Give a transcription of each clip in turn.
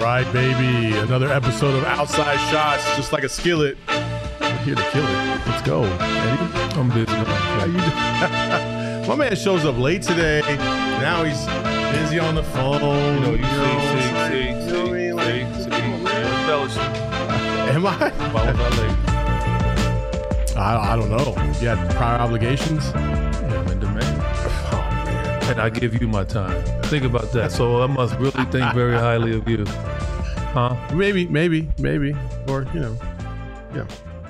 right, baby. Another episode of Outside Shots, just like a skillet. We're here to kill it. Let's go, Eddie. I'm busy. How you doing? My man shows up late today. Now he's busy on the phone. You know, you know, see, see, like, see, you know what I mean? See, see, see. Am I? Why was I late? I? I don't know. You had prior obligations. And I give you my time. Think about that. So I must really think very highly of you. Huh? Maybe, maybe, maybe, or you know, yeah.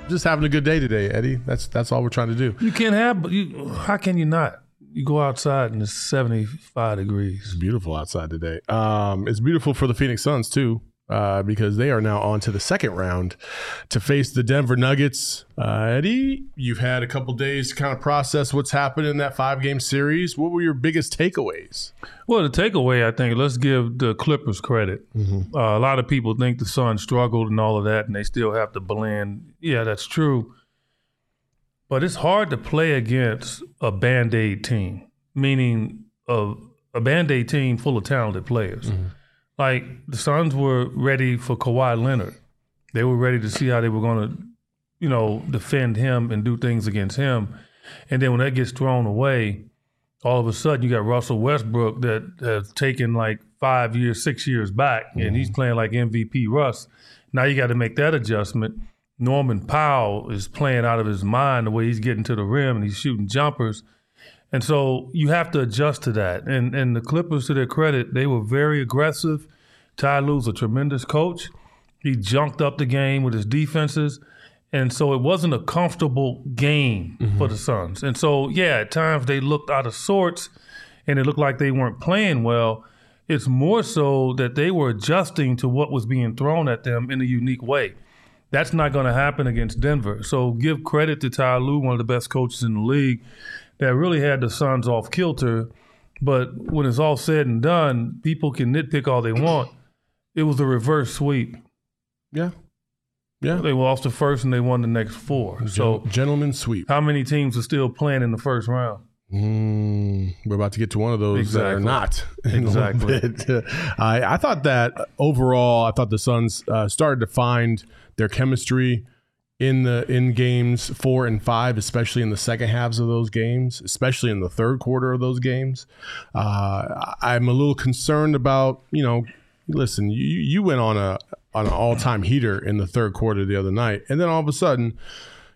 Just having a good day today, Eddie. That's that's all we're trying to do. You can't have, you, how can you not? You go outside and it's 75 degrees. It's beautiful outside today. Um, it's beautiful for the Phoenix Suns too, uh, because they are now on to the second round to face the Denver Nuggets. Uh, Eddie, you've had a couple days to kind of process what's happened in that five game series. What were your biggest takeaways? Well, the takeaway, I think, let's give the Clippers credit. Uh, a lot of people think the Suns struggled and all of that, and they still have to blend. Yeah, that's true. But it's hard to play against a band aid team, meaning a, a band aid team full of talented players. Like the Suns were ready for Kawhi Leonard. They were ready to see how they were going to, you know, defend him and do things against him. And then when that gets thrown away, all of a sudden you got Russell Westbrook that has taken like five years, six years back, and he's mm-hmm. playing like MVP Russ. Now you got to make that adjustment. Norman Powell is playing out of his mind the way he's getting to the rim and he's shooting jumpers. And so you have to adjust to that. And and the Clippers, to their credit, they were very aggressive. Ty Lue's a tremendous coach. He junked up the game with his defenses. And so it wasn't a comfortable game mm-hmm. for the Suns. And so, yeah, at times they looked out of sorts and it looked like they weren't playing well. It's more so that they were adjusting to what was being thrown at them in a unique way. That's not going to happen against Denver. So give credit to Ty Lue, one of the best coaches in the league, that really had the Suns off kilter. But when it's all said and done, people can nitpick all they want. It was a reverse sweep. Yeah, yeah. They lost the first and they won the next four. So Gen- gentleman sweep. how many teams are still playing in the first round? Mm, we're about to get to one of those that are not. in a little Exactly. I, I thought that overall, I thought the Suns uh, started to find their chemistry in the in games four and five, especially in the second halves of those games, especially in the third quarter of those games. Uh, I'm a little concerned about you know. Listen, you you went on a on an all time heater in the third quarter the other night, and then all of a sudden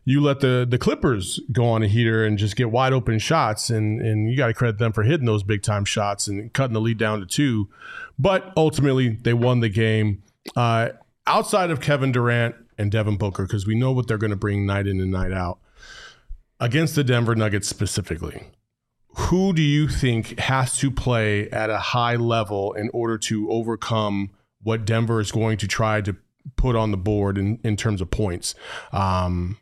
you let the the Clippers go on a heater and just get wide open shots, and and you got to credit them for hitting those big time shots and cutting the lead down to two. But ultimately, they won the game. Uh, outside of Kevin Durant and Devin Booker, because we know what they're going to bring night in and night out against the Denver Nuggets specifically. Who do you think has to play at a high level in order to overcome what Denver is going to try to put on the board in, in terms of points? Um,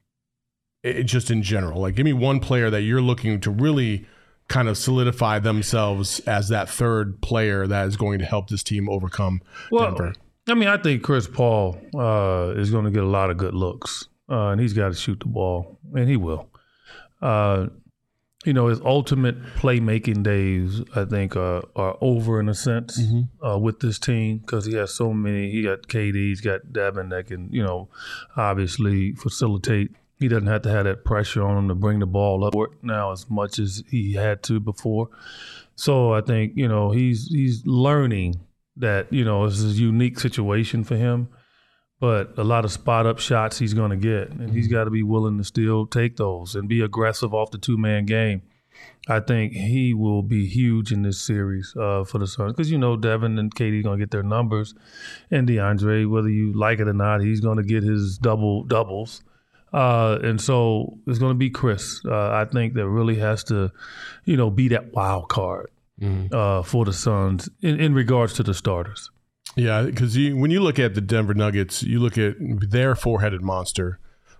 it, just in general, like give me one player that you're looking to really kind of solidify themselves as that third player that is going to help this team overcome Well, Denver. I mean, I think Chris Paul uh, is going to get a lot of good looks, uh, and he's got to shoot the ball, and he will. Uh, you know, his ultimate playmaking days, I think, uh, are over in a sense uh, with this team because he has so many. He got KD, he's got Devin that can, you know, obviously facilitate. He doesn't have to have that pressure on him to bring the ball up now as much as he had to before. So I think you know he's he's learning that you know it's a unique situation for him, but a lot of spot up shots he's going to get, and he's got to be willing to still take those and be aggressive off the two man game. I think he will be huge in this series uh, for the Suns because you know Devin and KD are going to get their numbers, and DeAndre, whether you like it or not, he's going to get his double doubles. Uh, and so it's going to be Chris. Uh, I think that really has to, you know, be that wild card uh, for the Suns in, in regards to the starters. Yeah, because you, when you look at the Denver Nuggets, you look at their four-headed monster,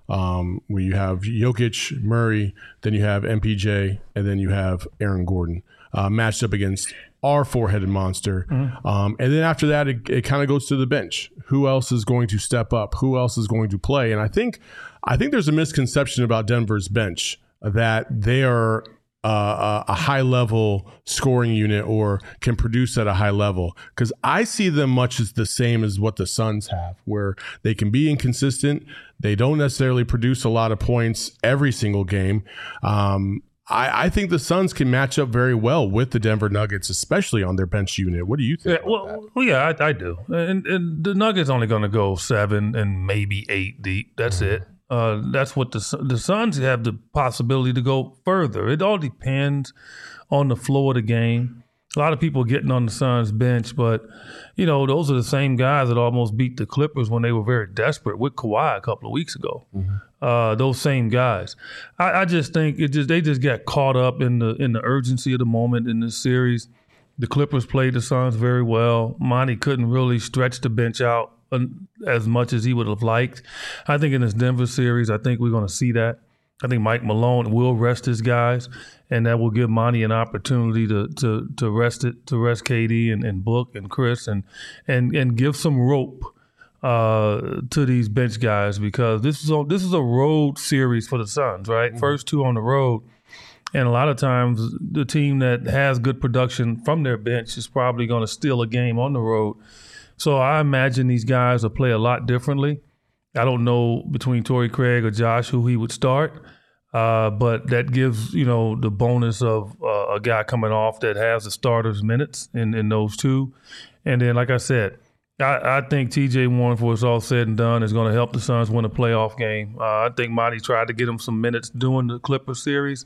um, where you have Jokic, Murray, then you have MPJ, and then you have Aaron Gordon uh, matched up against our four-headed monster. Um, and then after that, it, it kind of goes to the bench. Who else is going to step up? Who else is going to play? And I think, I think there's a misconception about Denver's bench that they are uh, a high level scoring unit or can produce at a high level because I see them much as the same as what the Suns have, where they can be inconsistent. They don't necessarily produce a lot of points every single game. Um, I, I, think the Suns can match up very well with the Denver Nuggets, especially on their bench unit. What do you think? Yeah, well, well, yeah, I, I do. And, and, the Nuggets only going to go seven and maybe eight deep. That's mm-hmm. it. Uh, that's what the the Suns have the possibility to go further. It all depends on the flow of the game. A lot of people getting on the Suns bench, but you know those are the same guys that almost beat the Clippers when they were very desperate with Kawhi a couple of weeks ago. Mm-hmm. Uh, those same guys. I, I, just think it just they just got caught up in the in the urgency of the moment in this series. The Clippers played the Suns very well. Monty couldn't really stretch the bench out as much as he would have liked. I think in this Denver series, I think we're going to see that. I think Mike Malone will rest his guys, and that will give Monty an opportunity to to to rest it to rest KD and, and Book and Chris and and and give some rope uh, to these bench guys because this is a, this is a road series for the Suns, right? Mm-hmm. First two on the road, and a lot of times the team that has good production from their bench is probably going to steal a game on the road so I imagine these guys will play a lot differently. I don't know between Torrey Craig or Josh who he would start, uh, but that gives you know the bonus of uh, a guy coming off that has the starters minutes in, in those two, and then like I said, I, I think T.J. Warren, for it's all said and done, is going to help the Suns win a playoff game. Uh, I think Monty tried to get him some minutes during the Clippers series.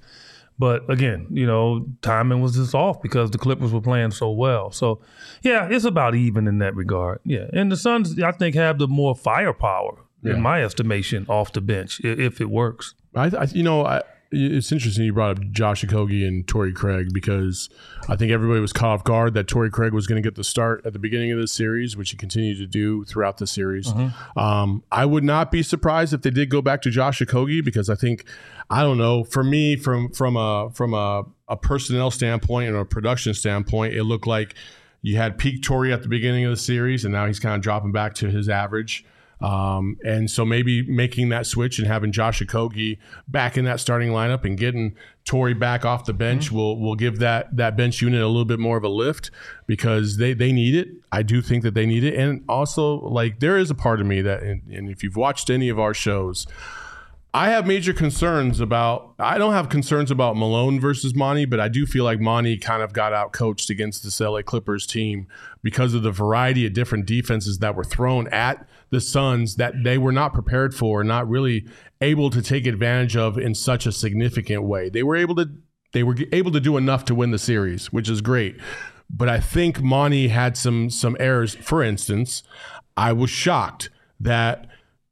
But again, you know, timing was just off because the Clippers were playing so well. So, yeah, it's about even in that regard. Yeah, and the Suns, I think, have the more firepower yeah. in my estimation off the bench if it works. I, I you know, I, it's interesting you brought up Josh Okogie and Torrey Craig because I think everybody was caught off guard that Torrey Craig was going to get the start at the beginning of the series, which he continued to do throughout the series. Mm-hmm. Um, I would not be surprised if they did go back to Josh Okogie because I think I don't know for me from from a from a, a personnel standpoint and a production standpoint, it looked like you had peak Torrey at the beginning of the series, and now he's kind of dropping back to his average. Um, and so maybe making that switch and having Josh Okogie back in that starting lineup and getting Torrey back off the bench mm-hmm. will will give that that bench unit a little bit more of a lift because they they need it. I do think that they need it, and also like there is a part of me that, and, and if you've watched any of our shows. I have major concerns about. I don't have concerns about Malone versus Monty, but I do feel like Monty kind of got out coached against this LA Clippers team because of the variety of different defenses that were thrown at the Suns that they were not prepared for, not really able to take advantage of in such a significant way. They were able to they were able to do enough to win the series, which is great. But I think Monty had some some errors. For instance, I was shocked that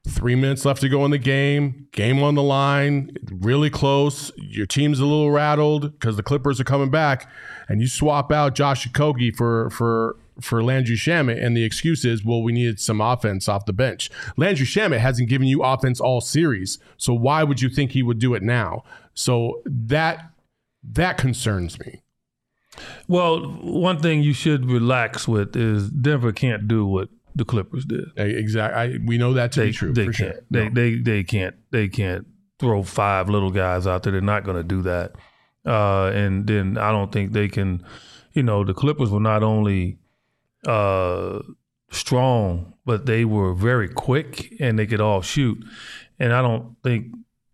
three minutes left to go in the game, game on the line, really close. Your team's a little rattled because the Clippers are coming back, and you swap out Josh Okogie for for for Landry Shamet, and the excuse is, well, we needed some offense off the bench. Landry Shamet hasn't given you offense all series, so why would you think he would do it now? So that that concerns me. Well, one thing you should relax with is Denver can't do what the Clippers did. Exactly, we know that to they, be true. They can't. Sure. They, no. they they can't. They can't throw five little guys out there. They're not going to do that. Uh, and then I don't think they can. You know, the Clippers were not only uh, strong, but they were very quick and they could all shoot. And I don't think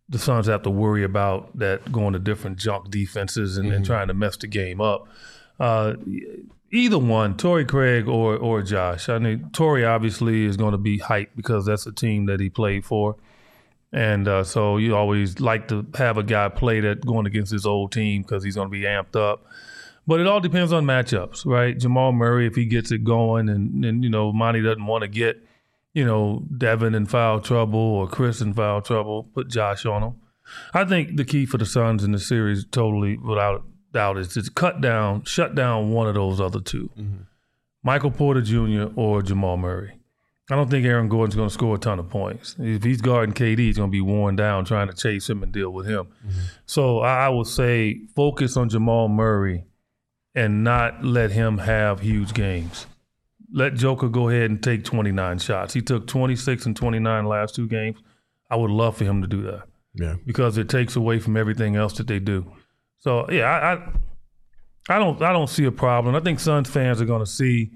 the Suns have to worry about that going to different junk defenses and, mm-hmm. and trying to mess the game up. Uh, either one, Torrey Craig or or Josh. I mean, Torrey obviously is going to be hyped because that's a team that he played for. And uh, so you always like to have a guy play that going against his old team because he's going to be amped up. But it all depends on matchups, right? Jamal Murray, if he gets it going, and and you know Monty doesn't want to get, you know, Devin in foul trouble or Chris in foul trouble, put Josh on him. I think the key for the Suns in the series, totally without doubt, is to cut down, shut down one of those other 2 mm-hmm. Michael Porter Jr. or Jamal Murray. I don't think Aaron Gordon's going to score a ton of points. If he's guarding KD, he's going to be worn down trying to chase him and deal with him. Mm-hmm. So I would say focus on Jamal Murray and not let him have huge games. Let Joker go ahead and take 29 shots. He took 26 and 29 last two games. I would love for him to do that. Yeah. Because it takes away from everything else that they do. So yeah, I, I I don't I don't see a problem. I think Suns fans are going to see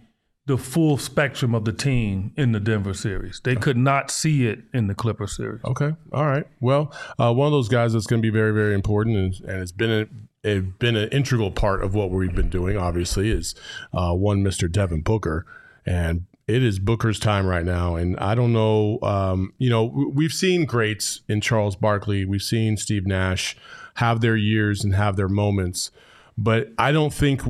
the full spectrum of the team in the Denver series. They could not see it in the Clipper series. Okay, all right. Well, uh, one of those guys that's going to be very very important and, and it's been a it's been an integral part of what we've been doing. Obviously, is uh, one Mister Devin Booker, and it is Booker's time right now. And I don't know, um, you know, we've seen greats in Charles Barkley, we've seen Steve Nash have their years and have their moments, but I don't think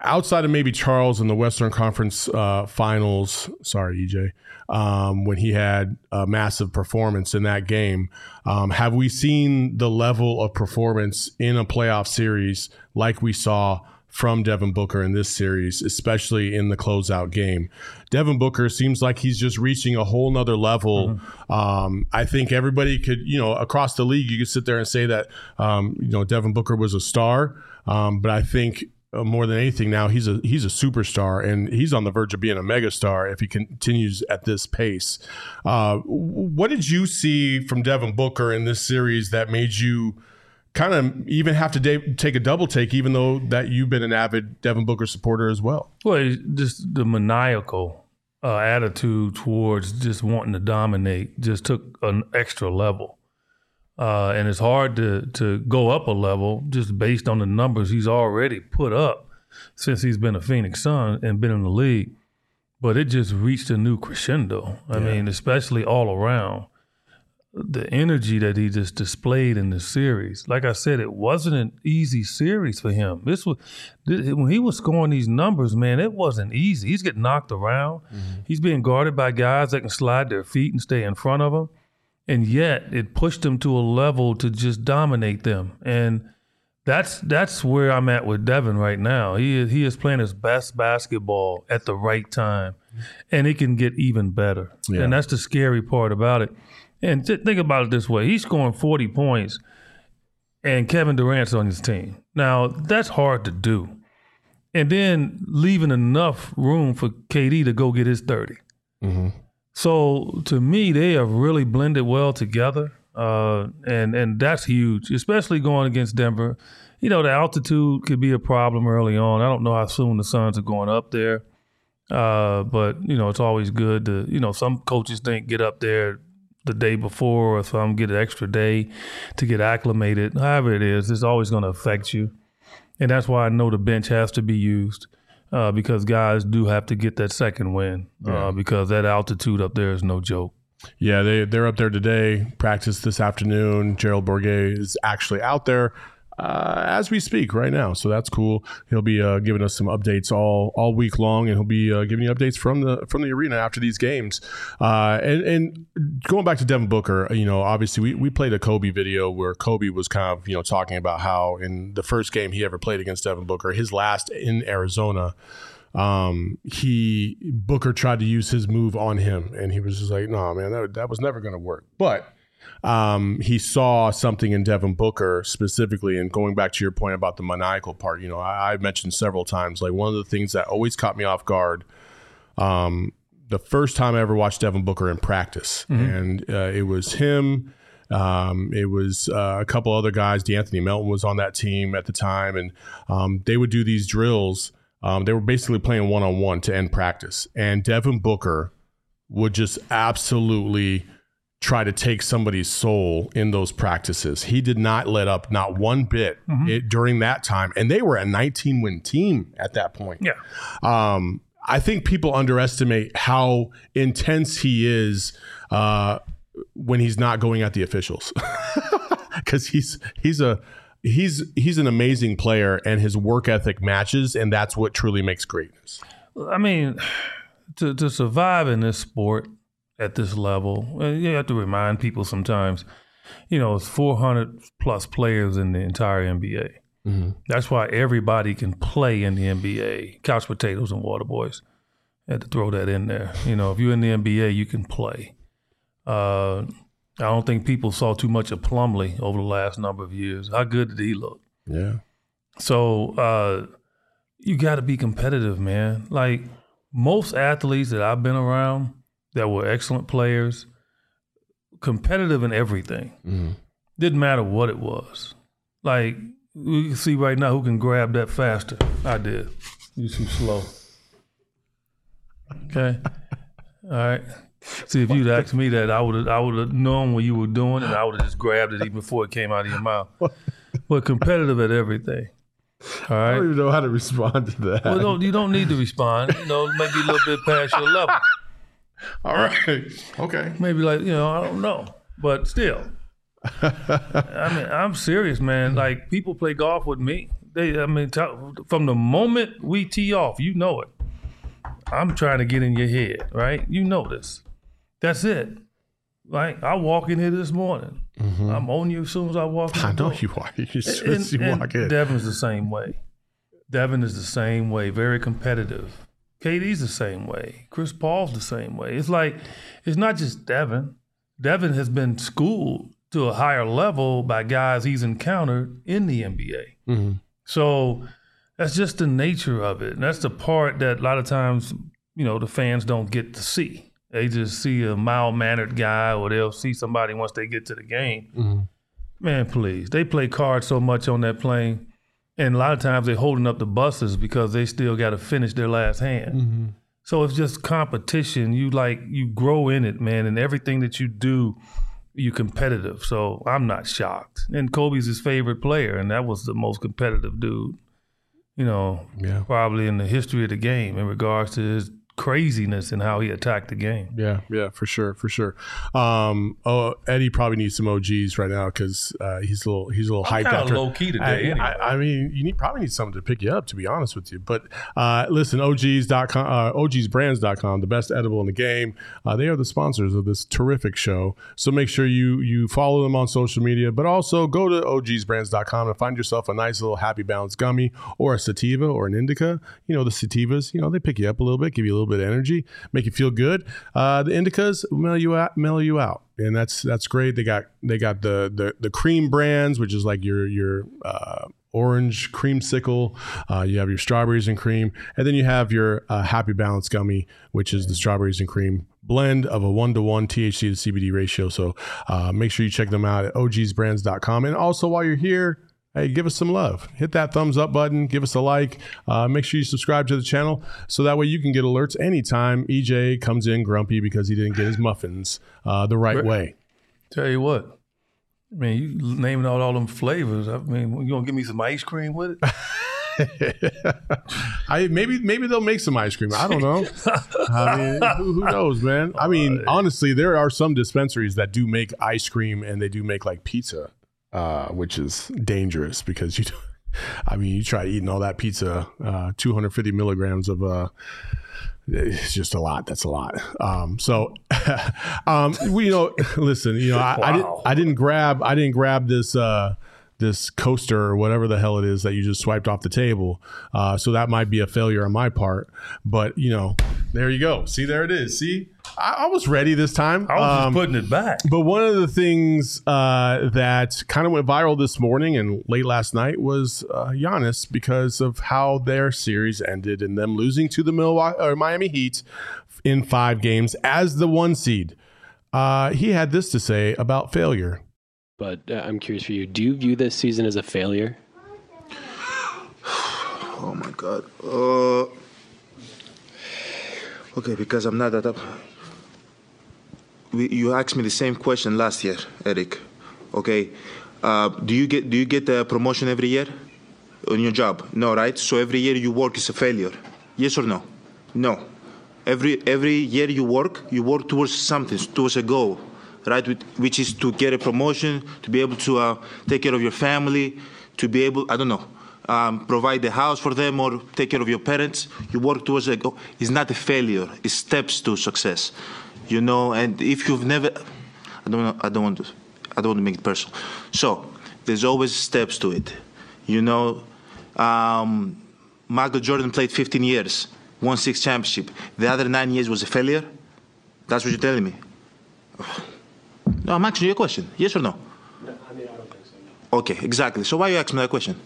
outside of maybe Charles in the Western Conference uh, Finals. Sorry, EJ. Um, when he had a massive performance in that game, um, have we seen the level of performance in a playoff series like we saw? From Devin Booker in this series, especially in the closeout game. Devin Booker seems like he's just reaching a whole nother level. Mm-hmm. Um, I think everybody could, you know, across the league, you could sit there and say that, um, you know, Devin Booker was a star. Um, but I think uh, more than anything now he's a he's a superstar and he's on the verge of being a megastar if he continues at this pace. Uh, what did you see from Devin Booker in this series that made you kind of even have to de- take a double take, even though that you've been an avid Devin Booker supporter as well? Well, just the maniacal uh, attitude towards just wanting to dominate just took an extra level. Uh, and it's hard to to go up a level just based on the numbers he's already put up since he's been a Phoenix Sun and been in the league. But it just reached a new crescendo. I yeah. mean, especially all around the energy that he just displayed in the series. Like I said, it wasn't an easy series for him. This was this, when he was scoring these numbers, man. It wasn't easy. He's getting knocked around. Mm-hmm. He's being guarded by guys that can slide their feet and stay in front of him and yet it pushed him to a level to just dominate them. And that's that's where I'm at with Devin right now. He is he is playing his best basketball at the right time, and it can get even better. Yeah. And that's the scary part about it. And th- think about it this way: he's scoring 40 points, and Kevin Durant's on his team. Now that's hard to do, and then leaving enough room for KD to go get his 30. Mm-hmm. So to me, they have really blended well together, uh, and and that's huge, especially going against Denver. You know, the altitude could be a problem early on. I don't know how soon the Suns are going up there, uh, but you know, it's always good to you know some coaches think get up there the day before, or some get an extra day to get acclimated. However it is, it's always going to affect you, and that's why I know the bench has to be used uh, because guys do have to get that second win uh, yeah. because that altitude up there is no joke. Yeah, they they're up there today. Practice this afternoon. Gerald Bourguet is actually out there uh, as we speak right now. So that's cool. He'll be uh, giving us some updates all all week long, and he'll be uh, giving you updates from the from the arena after these games. Uh, and, and going back to Devin Booker, you know, obviously we, we played a Kobe video where Kobe was kind of you know talking about how in the first game he ever played against Devin Booker, his last in Arizona um, he Booker tried to use his move on him, and he was just like, "No, man, that, that was never going to work." But um, he saw something in Devin Booker specifically. And going back to your point about the maniacal part, you know, I, I mentioned several times, like one of the things that always caught me off guard. Um, the first time I ever watched Devin Booker in practice, mm-hmm. and uh, it was him. Um, it was uh, a couple other guys. De'Anthony Melton was on that team at the time, and um, they would do these drills. Um, they were basically playing one on one to end practice, and Devin Booker would just absolutely try to take somebody's soul in those practices. He did not let up not one bit mm-hmm. it, during that time, and they were a 19 win team at that point. Yeah. Um, I think people underestimate how intense he is uh, when he's not going at the officials, because he's he's a he's he's an amazing player, and his work ethic matches, and that's what truly makes greatness. I mean, to to survive in this sport at this level. You have to remind people sometimes, you know, it's 400 plus players in the entire NBA. Mm-hmm. That's why everybody can play in the NBA. Couch potatoes and water boys. I had to throw that in there. You know, if you're in the NBA, you can play. Uh, I don't think people saw too much of Plumlee over the last number of years. How good did he look? Yeah. So uh, you got to be competitive, man. Like most athletes that I've been around, that were excellent players, competitive in everything. Mm-hmm. Didn't matter what it was. Like we can see right now who can grab that faster. I did. You too slow. Okay. All right. See, if you'd asked me that, I would have I would have known what you were doing, and I would have just grabbed it even before it came out of your mouth. We're competitive at everything. All I don't even know how to respond to that. Well, don't, you don't need to respond. You know, maybe a little bit past your level. All right. Okay. Maybe like you know, I don't know, but still. I mean, I'm serious, man. Like people play golf with me. They, I mean, t- from the moment we tee off, you know it. I'm trying to get in your head, right? You know this. That's it. Like I walk in here this morning. Mm-hmm. I'm on you as soon as I walk in. I know door. you are. You And, you walk in. Devin's the same way. Devin is the same way, very competitive. KD's the same way. Chris Paul's the same way. It's like it's not just Devin. Devin has been schooled to a higher level by guys he's encountered in the NBA. Mm-hmm. So that's just the nature of it. And that's the part that a lot of times, you know, the fans don't get to see. They just see a mild mannered guy or they'll see somebody once they get to the game. Mm-hmm. Man, please. They play cards so much on that plane. And a lot of times they're holding up the buses because they still got to finish their last hand. Mm-hmm. So it's just competition. You like you grow in it, man, and everything that you do, you competitive. So I'm not shocked. And Kobe's his favorite player, and that was the most competitive dude, you know, Yeah. probably in the history of the game in regards to his craziness and how he attacked the game. Yeah, yeah, for sure, for sure. Um, oh, Eddie probably needs some OGs right now because uh, he's a little he's a little hyped kinda after low-key today, I, anyway. I, I mean, you need probably need something to pick you up, to be honest with you. But uh, listen, OGs.com, uh, OGsBrands.com, the best edible in the game. Uh, they are the sponsors of this terrific show. So make sure you you follow them on social media, but also go to OGsBrands.com and find yourself a nice little Happy Balance gummy or a sativa or an indica. You know the sativas, you know they pick you up a little bit, give you a little bit of energy, make you feel good. Uh, the indicas mellow you out, mellow you out, and that's that's great. They got they got the the, the cream brands, which is like your your uh, orange creamsicle. Uh, you have your strawberries and cream, and then you have your uh, Happy Balance gummy, which is the strawberries and cream blend of a one to one THC to CBD ratio. So uh, make sure you check them out at ogsbrands.com. And also while you're here. Hey, give us some love. Hit that thumbs up button. Give us a like. Uh, make sure you subscribe to the channel so that way you can get alerts anytime EJ comes in grumpy because he didn't get his muffins uh, the right way. Tell you what, I mean, you naming out all them flavors. I mean, you gonna give me some ice cream with it? I maybe maybe they'll make some ice cream. I don't know. I mean, who, who knows, man? I mean, honestly, there are some dispensaries that do make ice cream and they do make like pizza, uh, which is dangerous because you. I mean, you try eating all that pizza, uh, 250 milligrams of uh, it's just a lot. That's a lot. Um, so, um, we, you know, listen, you know, I, I didn't, I didn't grab, I didn't grab this, uh, this coaster or whatever the hell it is that you just swiped off the table. Uh, so that might be a failure on my part. But you know, there you go. See, there it is. See, I, I was ready this time. I was Um, just putting it back. but one of the things uh, that kind of went viral this morning and late last night was uh, Giannis because of how their series ended and them losing to the Milwaukee or Miami Heat in five games as the one seed. Uh, he had this to say about failure. But uh, I'm curious for you. Do you view this season as a failure? Oh my god. Uh, okay, because I'm not that up. You asked me the same question last year, Eric. Okay. Uh, do you get do you get a promotion every year on your job? No, right? So every year you work is a failure. Yes or no? No. Every every year you work, you work towards something, towards a goal, right? Which- is to get a promotion, to be able to uh, take care of your family, to be able, I don't know, um, provide the house for them or take care of your parents. You work towards a goal. It's not a failure. It's steps to success, you know. And if you've never, I don't, know, I don't want to, I don't want to make it personal. So there's always steps to it, you know. Um, Michael Jordan played 15 years, won six championship. The other nine years was a failure. That's what you're telling me. No, I'm asking you a question. Yes or no? I mean, I don't think so. Okay, exactly. So why are you asking me that question?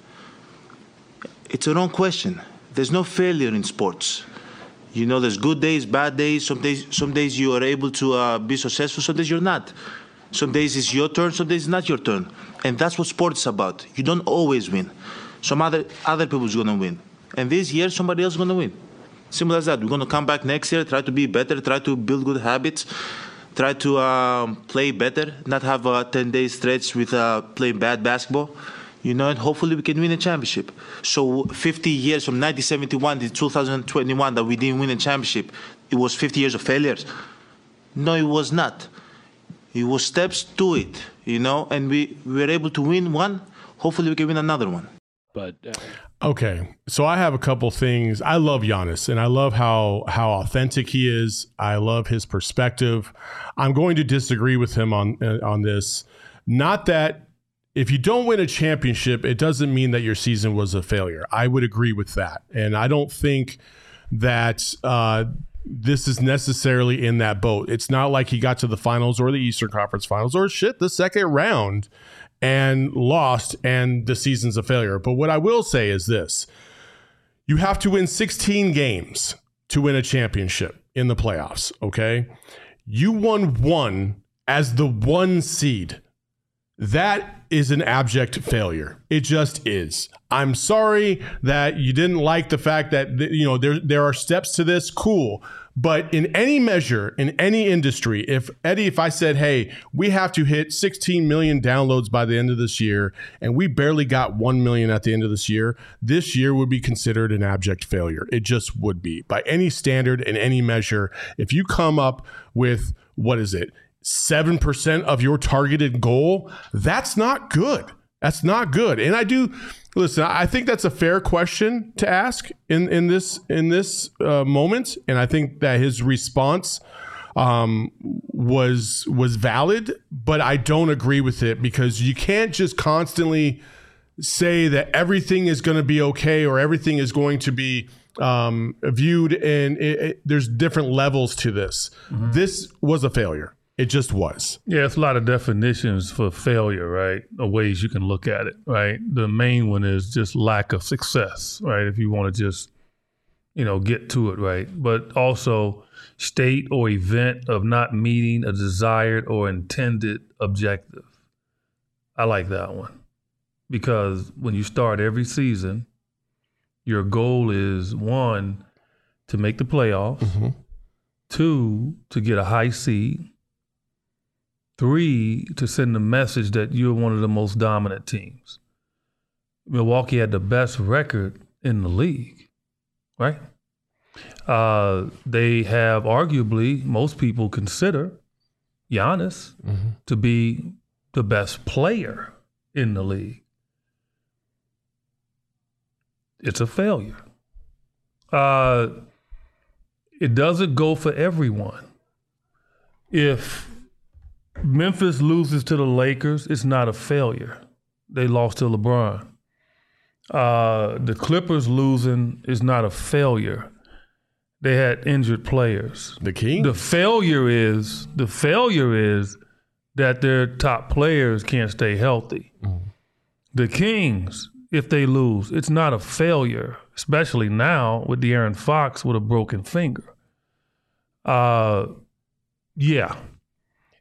It's a wrong question. There's no failure in sports. You know, there's good days, bad days. Some days, some days you are able to uh, be successful. Some days you're not. Some days it's your turn, some days it's not your turn. And that's what sports is about. You don't always win. Some other other people's gonna win. And this year somebody else is gonna win. Simple as that. We're gonna come back next year, try to be better, try to build good habits, try to um, play better, not have a 10 day stretch with uh, playing bad basketball. You know, and hopefully we can win a championship. So 50 years from 1971 to 2021 that we didn't win a championship, it was 50 years of failures. No, it was not. It was steps to it, you know, and we, we were able to win one. Hopefully we can win another one. But uh, Okay, so I have a couple things. I love Giannis, and I love how how authentic he is. I love his perspective. I'm going to disagree with him on uh, on this. Not that if you don't win a championship, it doesn't mean that your season was a failure. I would agree with that, and I don't think that. Uh, this is necessarily in that boat. It's not like he got to the finals or the Eastern Conference finals or shit, the second round and lost and the season's a failure. But what I will say is this you have to win 16 games to win a championship in the playoffs, okay? You won one as the one seed. That is an abject failure. It just is. I'm sorry that you didn't like the fact that you know there there are steps to this. Cool. But in any measure, in any industry, if Eddie, if I said, hey, we have to hit 16 million downloads by the end of this year, and we barely got 1 million at the end of this year, this year would be considered an abject failure. It just would be. By any standard and any measure, if you come up with, what is it, 7% of your targeted goal, that's not good. That's not good. And I do listen. I think that's a fair question to ask in in this in this uh, moment, and I think that his response um, was was valid. But I don't agree with it because you can't just constantly say that everything is going to be okay or everything is going to be um, viewed and it, it, there's different levels to this. This was a failure. It just was. Yeah, it's a lot of definitions for failure, right? Or ways you can look at it, right? The main one is just lack of success, right? If you want to just, you know, get to it, right? But also state or event of not meeting a desired or intended objective. I like that one because when you start every season, your goal is one, to make the playoffs, mm-hmm. two, to get a high seed, Three, to send the message that you're one of the most dominant teams. Milwaukee had the best record in the league, right? Uh, they have arguably, most people consider Giannis to be the best player in the league. It's a failure. Uh, it doesn't go for everyone. If Memphis loses to the Lakers, it's not a failure. They lost to LeBron. Uh, the Clippers losing is not a failure. They had injured players. The king. The failure is the failure is that their top players can't stay healthy. The Kings, if they lose, it's not a failure, especially now with De'Aaron Fox with a broken finger. Uh, yeah,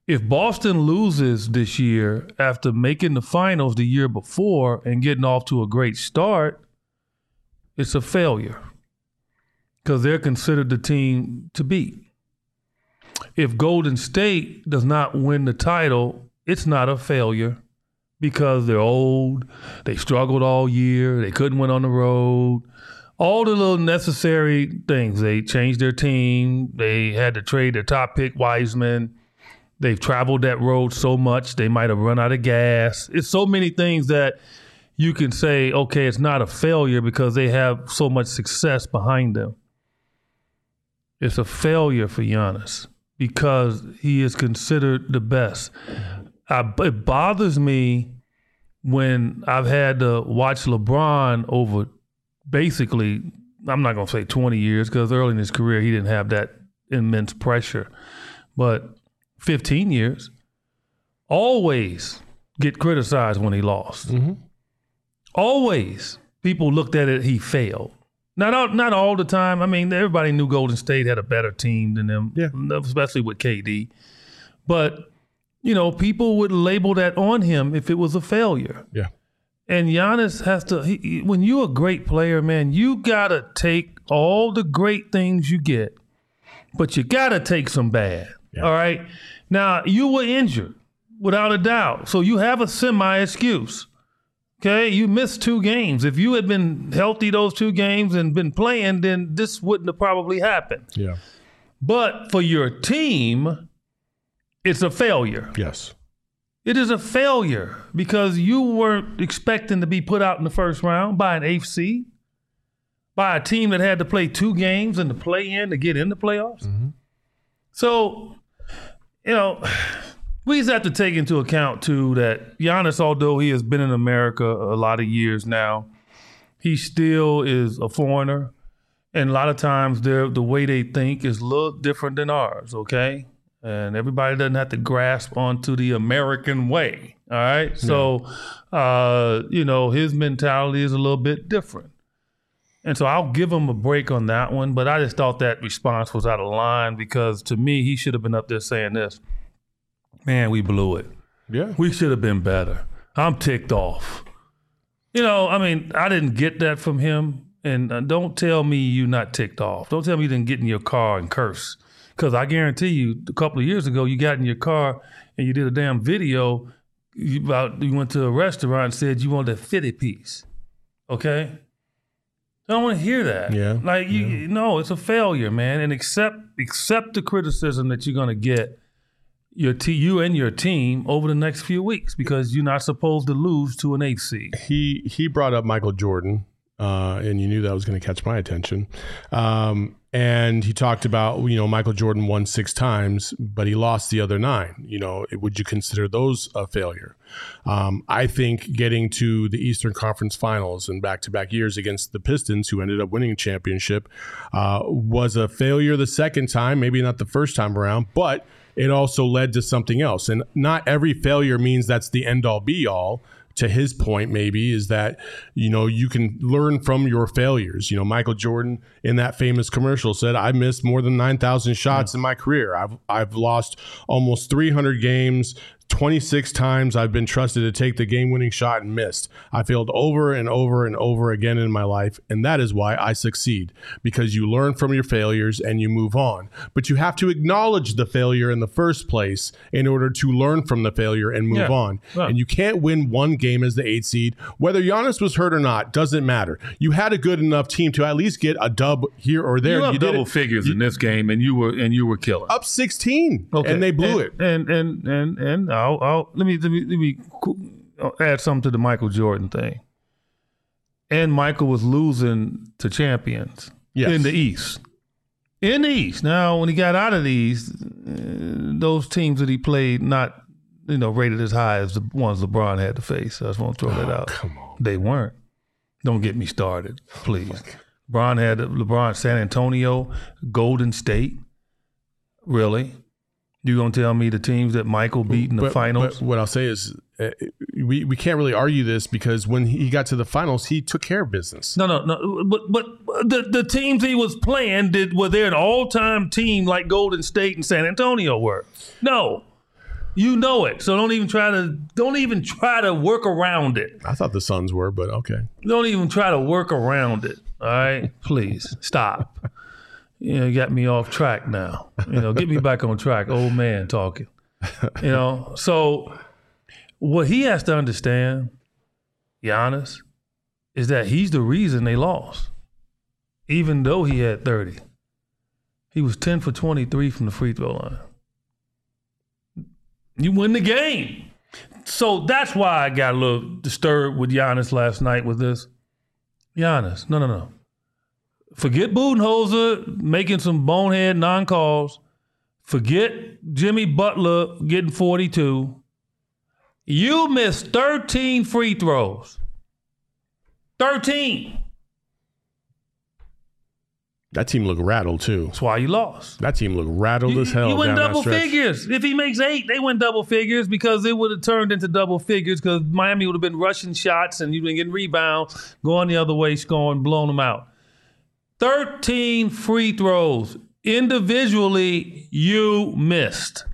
if Boston loses this year after making the finals the year before and getting off to a great start, it's a failure because they're considered the team to beat. If Golden State does not win the title, it's not a failure because they're old, they struggled all year, they couldn't win on the road. All the little necessary things. They changed their team. They had to trade their top pick, Wiseman. They've traveled that road so much, they might have run out of gas. It's so many things that you can say, okay, it's not a failure because they have so much success behind them. It's a failure for Giannis because he is considered the best. I, it bothers me when I've had to watch LeBron over basically, I'm not going to say 20 years because early in his career he didn't have that immense pressure, but 15 years, always get criticized when he lost. Mm-hmm. Always people looked at it, he failed. Not all, not all the time. I mean, everybody knew Golden State had a better team than them, Yeah. especially with KD. But you know, people would label that on him if it was a failure. Yeah. And Giannis has to. He, he- when you're a great player, man, you gotta take all the great things you get, but you gotta take some bad. Yeah. All right. Now you were injured, without a doubt, so you have a semi excuse. Okay, you missed two games. If you had been healthy those two games and been playing, then this wouldn't have probably happened. Yeah. But for your team, it's a failure. Yes. It is a failure because you weren't expecting to be put out in the first round by an seed, by a team that had to play two games and to play in to get in the playoffs. Mm-hmm. So, you know, we just have to take into account too that Giannis, although he has been in America a lot of years now, he still is a foreigner. And a lot of times the way they think is a little different than ours, okay? And everybody doesn't have to grasp onto the American way. All right. So, uh, you know, his mentality is a little bit different. And so I'll give him a break on that one. But I just thought that response was out of line because to me, he should have been up there saying this Man, we blew it. Yeah. We should have been better. I'm ticked off. You know, I mean, I didn't get that from him. And uh, don't tell me you're not ticked off. Don't tell me you didn't get in your car and curse. Because I guarantee you, a couple of years ago, you got in your car and you did a damn video you about you went to a restaurant and said you wanted a fitty piece. Okay? I don't want to hear that. Yeah, Like you, no, it's a failure, man. And accept accept the criticism that you're gonna get your te- you and your team over the next few weeks because you're not supposed to lose to an eighth seed. he he brought up Michael Jordan, uh, and you knew that was going to catch my attention. Um, and he talked about you know Michael Jordan won six times, but he lost the other nine. You know, would you consider those a failure? Um, I think getting to the Eastern Conference Finals and back-to-back years against the Pistons, who ended up winning a championship, uh, was a failure the second time. Maybe not the first time around, but it also led to something else. And not every failure means that's the end all be all. To his point, maybe is that you know you can learn from your failures. You know, Michael Jordan in that famous commercial said, "I missed more than nine thousand shots hmm. in my career. I've I've lost almost three hundred games." 26 times I've been trusted to take the game winning shot and missed. I failed over and over and over again in my life, and that is why I succeed because you learn from your failures and you move on. But you have to acknowledge the failure in the first place in order to learn from the failure and move Yeah. on. Right. And you can't win one game as the eight seed. Whether Giannis was hurt or not doesn't matter. You had a good enough team to at least get a dub here or there. You You double figures in this game, and you were and you were killing. up 16, okay. and they blew it. and, And and and and I'll, I'll let me let me let me add something to the Michael Jordan thing. And Michael was losing to champions Yes. in the East. In the East. Now, when he got out of the East, uh, those teams that he played not you know rated as high as the ones LeBron had to face. I just want to throw that out. Oh, Come on. They weren't. Don't get me started, please. LeBron had LeBron San Antonio, Golden State. Really? You gonna tell me the teams that Michael beat in the But- finals? but what I'll say is, uh, we we can't really argue this because when he got to the finals, he took care of business. no, no, no. But but the the teams he was playing did were they an all time team like Golden State and San Antonio were? No. You know it. So don't even try to don't even try to work around it. I thought the Suns were, but okay. Don't even try to work around it. All right, please stop. You know, got me off track now. You know, get me back on track. Old man talking. You know, so what he has to understand, Giannis, is that he's the reason they lost. Even though he had thirty, he was ten for twenty-three from the free throw line. You win the game. So that's why I got a little disturbed with Giannis last night with this. Giannis, no, no, no. Forget Budenholzer making some bonehead non calls. Forget Jimmy Butler getting 42. You missed 13 free throws. 13. That team looked rattled too. That's why you lost. That team looked rattled as hell. You that double figures. If he makes eight, they win double figures because it would have turned into double figures because Miami would have been rushing shots and you'd been getting rebounds, going the other way, scoring, blowing them out. 13 free throws. Individually, you missed.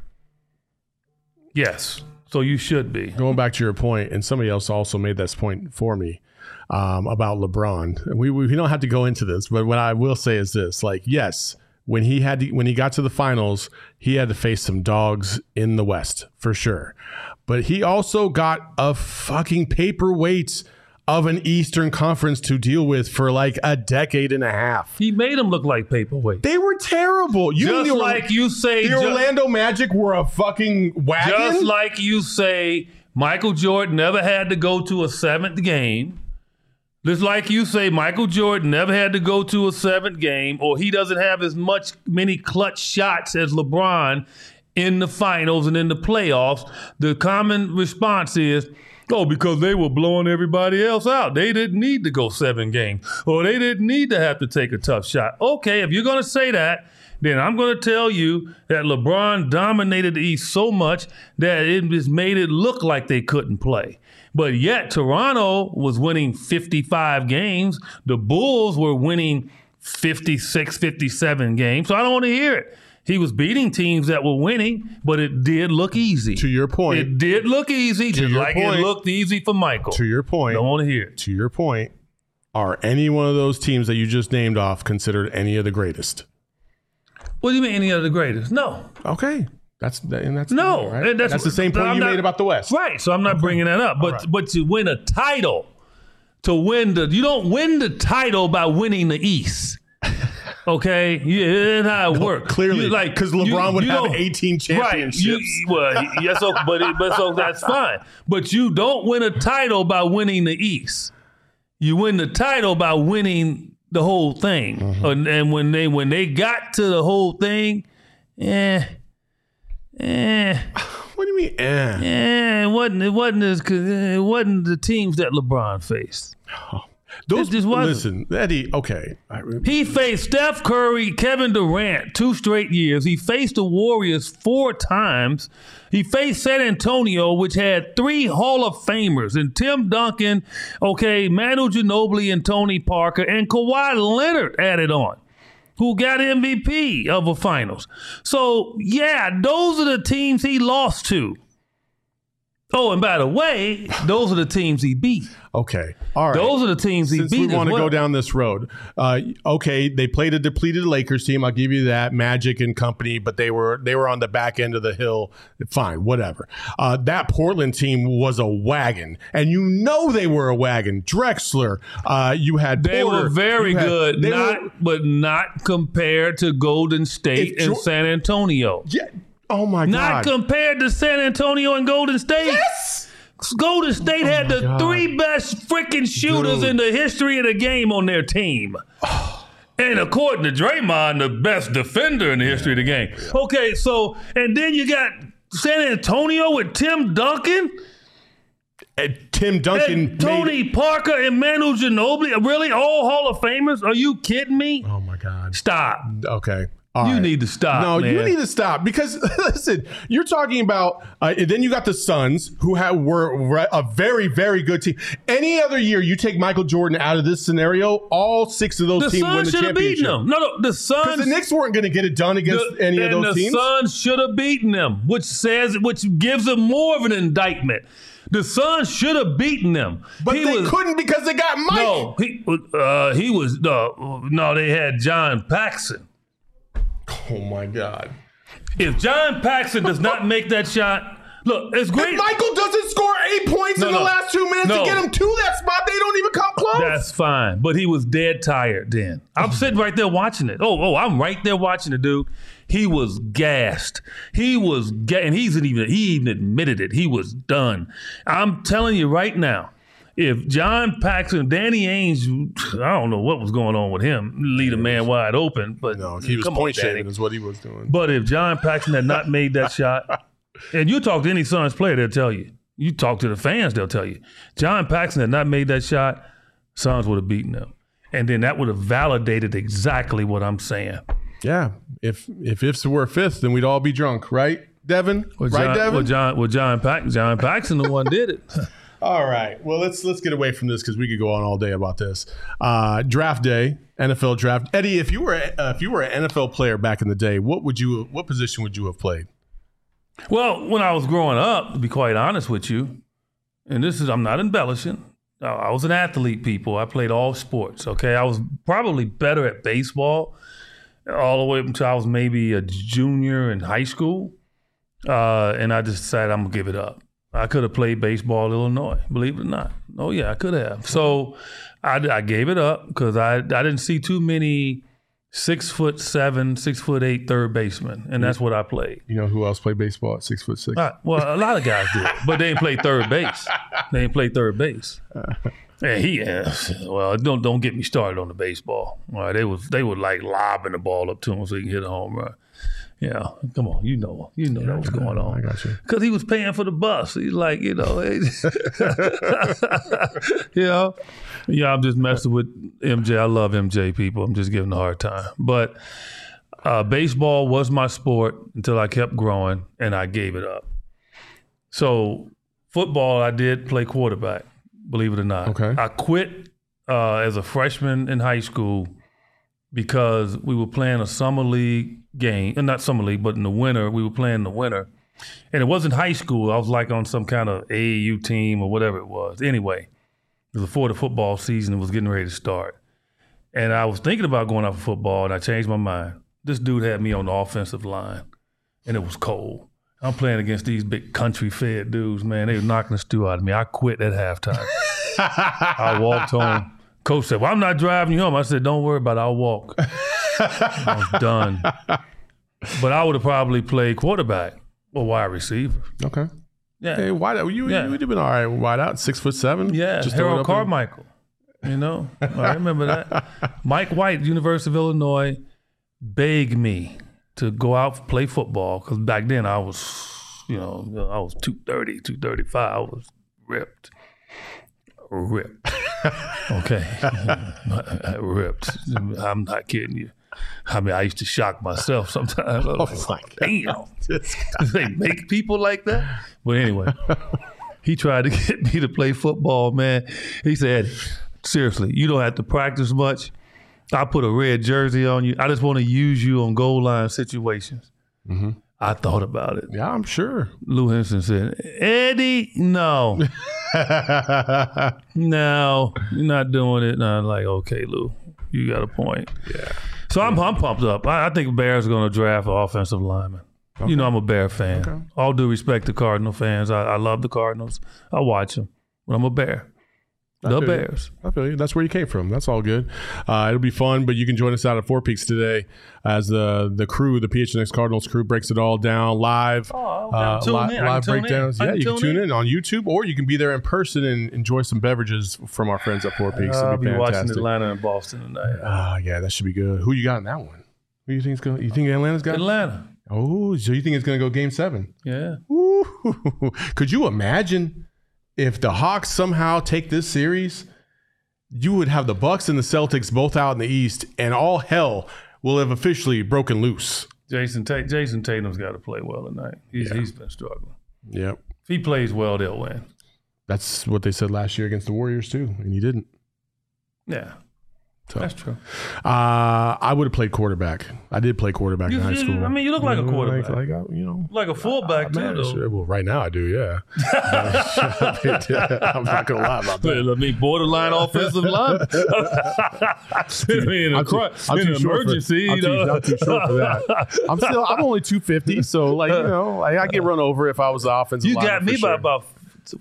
Yes. So you should be. Going back to your point, and somebody else also made this point for me um, about LeBron. We, we don't have to go into this, but what I will say is this: like, yes, when he had to, when he got to the finals, he had to face some dogs in the West for sure. But he also got a fucking paperweight of an Eastern Conference to deal with for like a decade and a half. He made them look like paperweight. They were terrible. You Just the, like you say, the ju- Orlando Magic were a fucking wagon. just like you say, Michael Jordan never had to go to a seventh game. Just like you say, Michael Jordan never had to go to a seventh game, or he doesn't have as much many clutch shots as LeBron in the finals and in the playoffs. The common response is, oh, because they were blowing everybody else out. They didn't need to go seven games, or they didn't need to have to take a tough shot. Okay, if you're going to say that, then I'm going to tell you that LeBron dominated the East so much that it just made it look like they couldn't play. But yet, Toronto was winning 55 games. The Bulls were winning 56, 57 games. So I don't want to hear it. He was beating teams that were winning, but it did look easy. to your point, It did look easy, just your like point. it looked easy for Michael. to your point, Don't want to hear it. to your point, are any one of those teams that you just named off considered any of the greatest? What do you mean any of the greatest? No. Okay, that's and that's No. right? and That's, the same point I'm you not- made about the West. Right. So I'm not bringing that up. But right. but to win a title, to win the you don't win the title by winning the East. Okay, yeah, that's how it works. clearly, You, like 'cause LeBron would have don't- 18 Right. You, championships. well, yes, so, but it- but so that's fine. But you don't win a title by winning the East. You win the title by winning the whole thing. Mm-hmm. And, and when they when they got to the whole thing, eh, eh. What do you mean? Eh. Yeah, it wasn't it wasn't as it wasn't the teams that LeBron faced. Those just wasn't. listen, Eddie. Okay, He faced Steph Curry, Kevin Durant two straight years. He faced the Warriors four times. He faced San Antonio, which had three Hall of Famers, and Tim Duncan, okay, Manu Ginobili and Tony Parker, and Kawhi Leonard added on. Who got MVP of the finals? So yeah, those are the teams he lost to. Oh, and by the way, those are the teams he beat. Okay, all right. Those are the teams he Since beat. we want to well. go down this road, uh, okay, they played a depleted Lakers team. I'll give you that, Magic and company, but they were they were on the back end of the hill. Fine, whatever. Uh, that Portland team was a wagon, and you know they were a wagon. Drexler, uh, you had They Porter, were very had- good, not were- but not compared to Golden State and Jo- San Antonio. yeah. Oh my Not god! Not compared to San Antonio and Golden State. yes. Golden State oh had the God. three best freaking shooters Dude. in the history of the game on their team. And according to Draymond, the best defender in the history of the game. Okay, so and then you got San Antonio with Tim Duncan. And Tim Duncan, And made- Tony Parker and Manu Ginobili, really all Hall of Famers? Are you kidding me? oh my god! Stop. Okay. All You right. need to stop. No, you need to stop because listen, you're talking about. Uh, and then you got the Suns, who have, were a very, very good team. Any other year, you take Michael Jordan out of this scenario, all six of those The teams win the should have beaten them. No, no, the Suns. Because the Knicks weren't going to get it done against the- any of those the teams. The Suns should have beaten them, which says, which gives them more of an indictment. The Suns should have beaten them. but He they was- couldn't because they got Mike. No, he uh, he was no, no. They had John Paxson. Oh my God! If John Paxson does not make that shot, look, it's great. If Michael doesn't score eight points No, in the no. last two minutes No. to get him to that spot, they don't even come close. That's fine, but he was dead tired then. I'm sitting right there watching it. Oh, oh, I'm right there watching it, dude. He was gassed. He was ga- and he's even he even admitted it. He was done. I'm telling you right now. If John Paxson, Danny Ainge, I don't know what was going on with him, lead a man wide open, but no, he was point shaving, is what he was doing. But if John Paxson had not made that shot, and you talk to any Suns player, they'll tell you. You talk to the fans, they'll tell you. John Paxson had not made that shot, Suns would have beaten them. And then that would have validated exactly what I'm saying. Yeah, if if ifs were fifth, then we'd all be drunk, right, Devin? Well, right, John, Devin? Well, John, well, John, Pax, John Paxson, the one did it. All right. Well, let's let's get away from this because we could go on all day about this. Uh, draft day, NFL draft. Eddie, if you were uh, if you were an NFL player back in the day, what would you what position would you have played? Well, when I was growing up, to be quite honest with you, and this is I'm not embellishing. I was an athlete, people. I played all sports. Okay, I was probably better at baseball all the way up until I was maybe a junior in high school, uh, and I just decided I'm gonna give it up. I could have played baseball in Illinois, believe it or not. Oh yeah, I could have. So I, I gave it up because I I didn't see too many six foot seven, six foot eight third basemen, and that's what I played. You know who else played baseball at six foot six? Uh, well, a lot of guys did, but they didn't play third base. They didn't play third base. And he, uh, well, don't don't get me started on the baseball. All right, they was they were like lobbing the ball up to him so he can hit a home run. Yeah, come on, you know, you know that was going on. I got you. Because he was paying for the bus. He's like, you know, you know, yeah. I'm just messing with MJ. I love MJ people. I'm just giving a hard time. But uh, baseball was my sport until I kept growing and I gave it up. So football, I did play quarterback. Believe it or not. Okay. I quit uh, as a freshman in high school because we were playing a summer league game, and not summer league, but in the winter we were playing in the winter, and it wasn't high school. I was like on some kind of AAU team or whatever it was. Anyway, it was before the football season was getting ready to start, and I was thinking about going out for football, and I changed my mind. This dude had me on the offensive line, and it was cold. I'm playing against these big country fed dudes, man. They were knocking the stew out of me. I quit at halftime. I walked home. Coach said, Well, I'm not driving you home. I said, Don't worry about it. I'll walk. I was done. But I would have probably played quarterback or wide receiver. Okay. Yeah. Hey, wide out. You Yeah. you would have been all right. Wide out, six foot seven. Yeah, Just Harold Carmichael. You know, I remember that. Mike White, University of Illinois, begged me to go out play football because back then I was, you know, I was 230, 235. I was ripped. Ripped. Okay. ripped. I'm not kidding you. I mean, I used to shock myself sometimes. Was oh like, damn. they make people like that? But anyway, he tried to get me to play football, man. He said, seriously, you don't have to practice much. I put a red jersey on you. I just want to use you on goal line situations. Mm-hmm. I thought about it. Yeah, I'm sure. Lou Henson said, Eddie, no, no, you're not doing it. And I'm like, okay, Lou, you got a point. Yeah. So I'm, I'm pumped up. I, I think Bears are going to draft an offensive lineman. You know, I'm a Bear fan. All due respect to Cardinal fans. I, I love the Cardinals. I watch them, but I'm a Bear. The feel you. Bears. I feel you. That's where you came from. That's all good. Uh, it'll be fun, but you can join us out at Four Peaks today as the the crew, the PHNX Cardinals crew, breaks it all down live. Oh, uh, li- live can tune in. breakdowns. Yeah, you can tune tune in. in on YouTube, or you can be there in person and enjoy some beverages from our friends at Four Peaks. I'll It'll be be watching. Atlanta and Boston tonight. Ah, yeah, that should be good. Who you got in that one? Who you think is going? You think Atlanta's got? Atlanta. Oh, so you think it's going to go Game Seven? Yeah. Ooh. Could you imagine if the Hawks somehow take this series? You would have the Bucks and the Celtics both out in the East, and all hell will have officially broken loose. Jason Tate, Jason Tatum's got to play well tonight. He's, Yeah. he's been struggling. Yep, If he plays well, they'll win. that's what they said last year against the Warriors too, and he didn't. Yeah. So. That's true. Uh, I would have played quarterback. I did play quarterback You- in high you- school. I mean, you look like a know, quarterback. Like, like, uh, you know, Like a fullback, too, man, though. sure, well, right now I do. Yeah, I'm not gonna lie about that. I mean, borderline offensive line. I mean, in a I'm too, I'm in too an short emergency, for, I'm, you too, know. I'm too short for that. I'm still. I'm only 250, so like you know, I, I get run over if I was the offensive. You lineman got for me by sure. about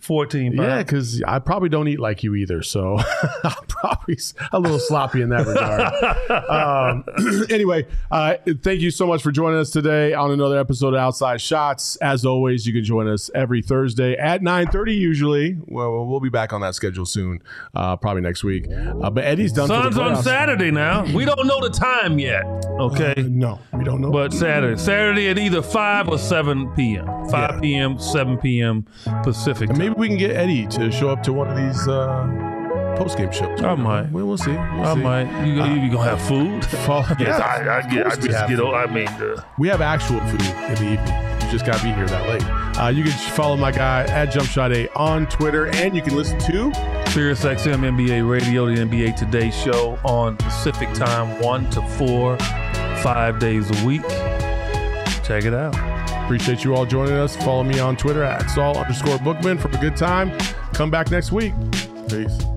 14 Yeah, because I probably don't eat like you either, so I'm probably a little sloppy in that regard. um, anyway, uh, thank you so much for joining us today on another episode of Outside Shots. As always, you can join us every Thursday at 9:30 usually. Well, we'll be back on that schedule soon, uh, probably next week. Uh, but Eddie's done. for Sun's on. Saturday now. We don't know the time yet. Okay. No, we don't know. But Saturday, Saturday at either 5 or 7 p.m. 5 Yeah. p.m., 7 p.m. Pacific. And maybe we can get Eddie to show up to one of these uh, post game shows. I might. We'll, we'll see. We'll I see. might. You, you, you gonna have food? Yes, Yeah, I, I, get, I we just get. to. o- I mean, uh, We have actual food in the evening. You just got to be here that late. Uh, you can follow my guy at JumpShot8 on Twitter, and you can listen to. Sirius XM NBA Radio, the NBA Today show on Pacific time, one to four, five days a week. Check it out. Appreciate you all joining us. Follow me on Twitter at Saul underscore Bookman for a good time. Come back next week. Peace.